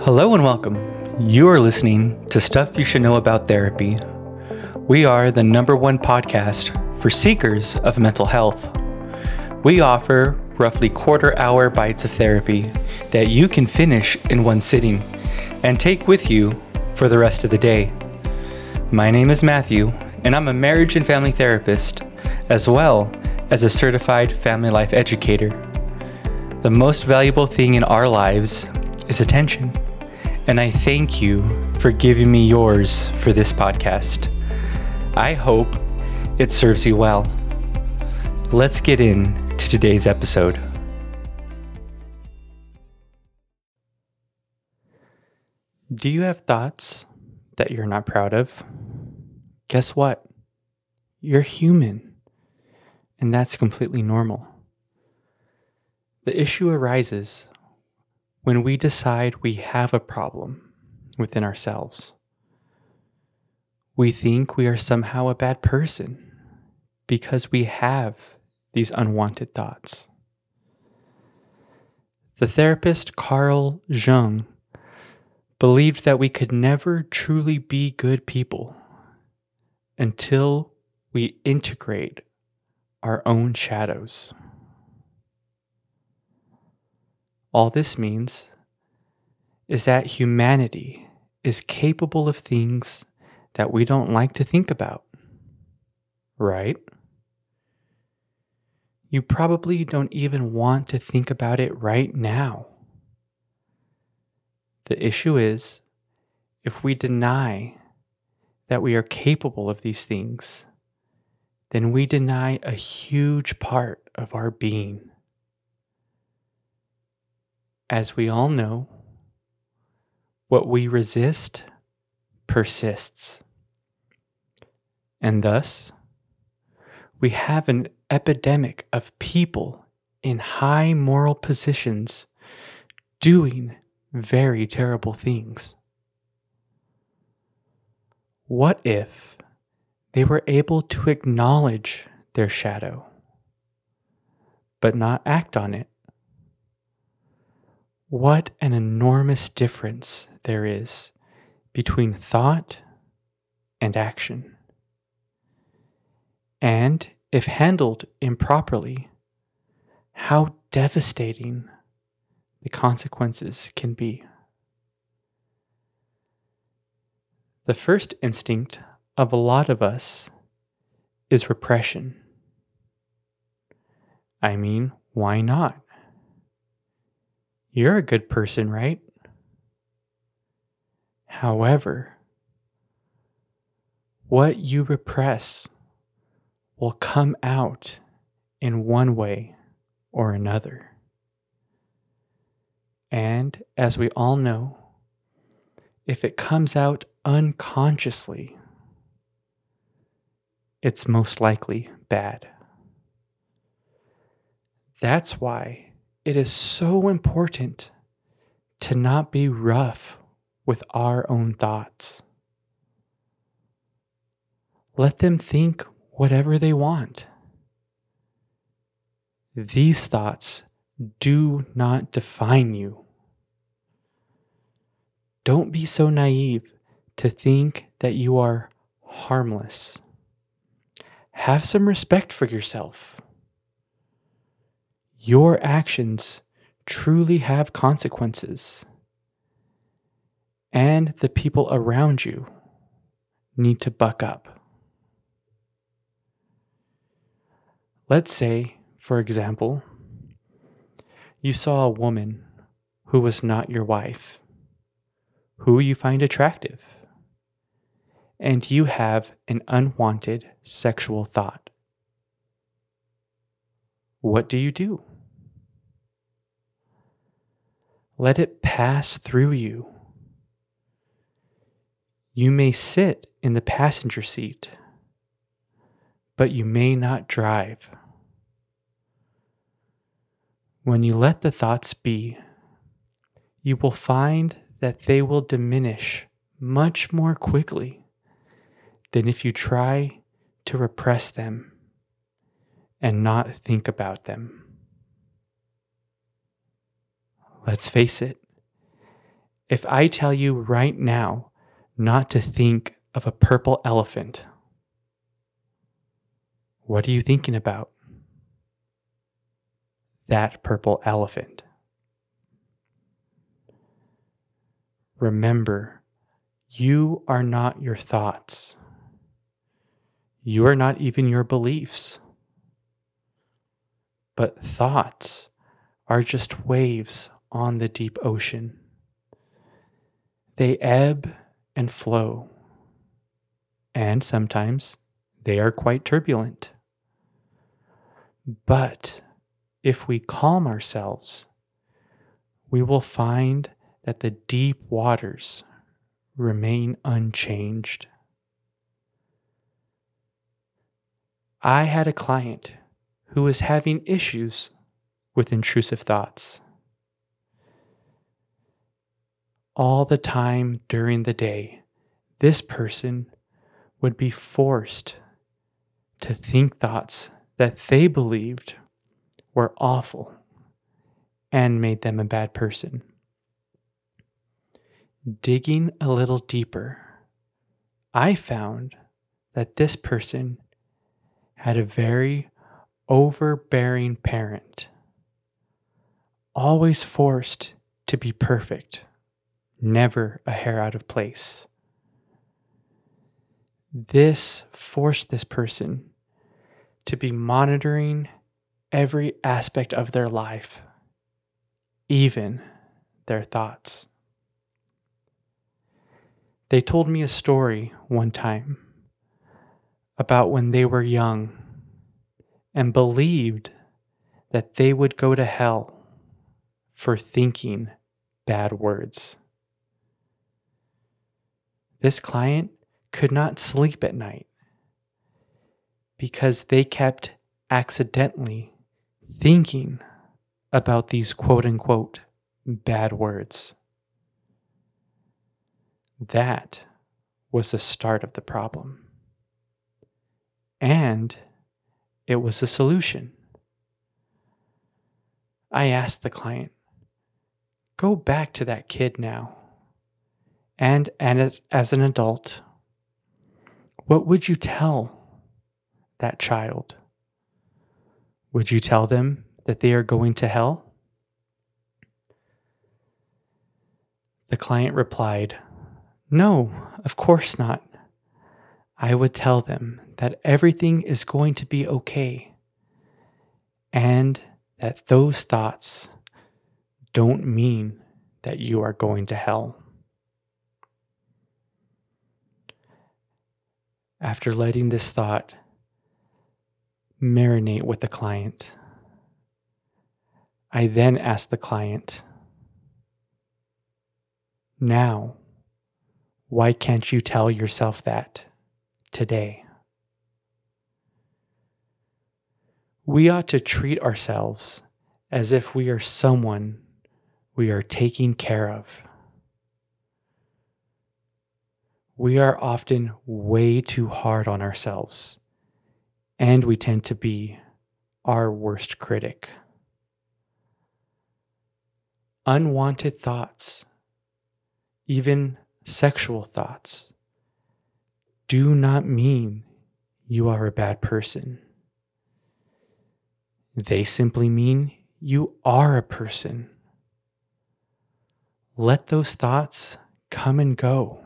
Hello and welcome. You are listening to Stuff You Should Know About Therapy. We are the number one podcast for seekers of mental health. We offer roughly quarter hour bites of therapy that you can finish in one sitting and take with you for the rest of the day. My name is Matthew, and I'm a marriage and family therapist, as well as a certified family life educator. The most valuable thing in our lives is attention, and I thank you for giving me yours for this podcast. I hope it serves you well. Let's get into today's episode. Do you have thoughts that you're not proud of? Guess what? You're human, and that's completely normal. The issue arises when we decide we have a problem within ourselves. We think we are somehow a bad person because we have these unwanted thoughts. The therapist Carl Jung believed that we could never truly be good people until we integrate our own shadows. All this means is that humanity is capable of things that we don't like to think about, right? You probably don't even want to think about it right now. The issue is if we deny that we are capable of these things, then we deny a huge part of our being. As we all know, what we resist persists. And thus, we have an epidemic of people in high moral positions doing very terrible things. What if they were able to acknowledge their shadow, but not act on it? What an enormous difference there is between thought and action. And if handled improperly, how devastating the consequences can be. The first instinct of a lot of us is repression. I mean, why not? You're a good person, right? However, what you repress will come out in one way or another. And as we all know, if it comes out unconsciously, it's most likely bad. That's why it is so important to not be rough with our own thoughts. Let them think whatever they want. These thoughts do not define you. Don't be so naive to think that you are harmless. Have some respect for yourself. Your actions truly have consequences, and the people around you need to buck up. Let's say, for example, you saw a woman who was not your wife, who you find attractive, and you have an unwanted sexual thought. What do you do? Let it pass through you. You may sit in the passenger seat, but you may not drive. When you let the thoughts be, you will find that they will diminish much more quickly than if you try to repress them and not think about them. Let's face it, if I tell you right now not to think of a purple elephant, what are you thinking about? That purple elephant. Remember, you are not your thoughts. You are not even your beliefs. But thoughts are just waves on the deep ocean. They ebb and flow, and sometimes they are quite turbulent. But if we calm ourselves, we will find that the deep waters remain unchanged. I had a client who was having issues with intrusive thoughts. All the time during the day, this person would be forced to think thoughts that they believed were awful and made them a bad person. Digging a little deeper, I found that this person had a very overbearing parent, always forced to be perfect, never a hair out of place. This forced this person to be monitoring every aspect of their life, even their thoughts. They told me a story one time about when they were young and believed that they would go to hell for thinking bad words. This client could not sleep at night because they kept accidentally thinking about these quote unquote bad words. That was the start of the problem. And it was a solution. I asked the client, go back to that kid now. And, and as, as an adult, what would you tell that child? Would you tell them that they are going to hell? The client replied, No, of course not. I would tell them that everything is going to be okay and that those thoughts don't mean that you are going to hell. After letting this thought marinate with the client, I then ask the client, Now, why can't you tell yourself that today? We ought to treat ourselves as if we are someone we are taking care of. We are often way too hard on ourselves, and we tend to be our worst critic. Unwanted thoughts, even sexual thoughts, do not mean you are a bad person. They simply mean you are a person. Let those thoughts come and go.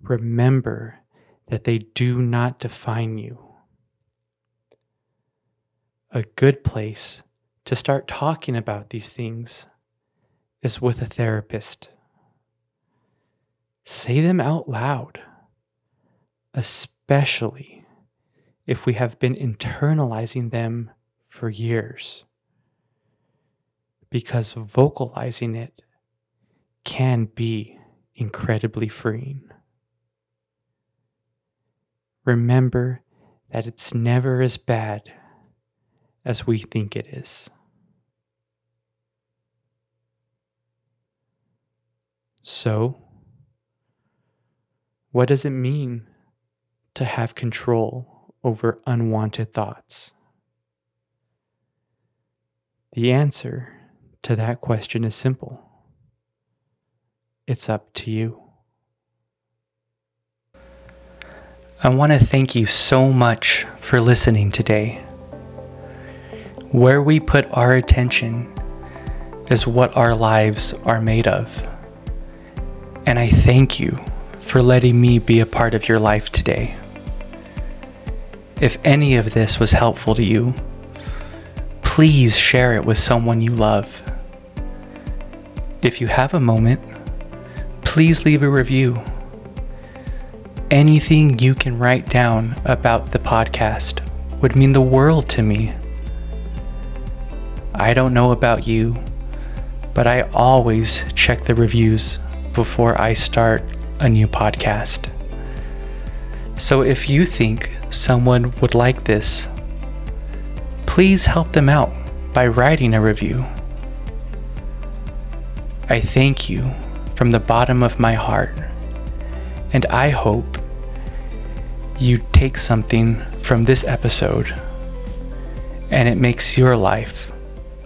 Remember that they do not define you. A good place to start talking about these things is with a therapist. Say them out loud, especially if we have been internalizing them for years because vocalizing it can be incredibly freeing. Remember that it's never as bad as we think it is. So, what does it mean to have control over unwanted thoughts? The answer to that question is simple it's up to you. I want to thank you so much for listening today. Where we put our attention is what our lives are made of. And I thank you for letting me be a part of your life today. If any of this was helpful to you, please share it with someone you love. If you have a moment, please leave a review. Anything you can write down about the podcast would mean the world to me. I don't know about you, but I always check the reviews before I start a new podcast. So if you think someone would like this, please help them out by writing a review. I thank you from the bottom of my heart, and I hope you take something from this episode and it makes your life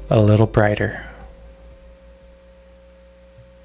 a little brighter.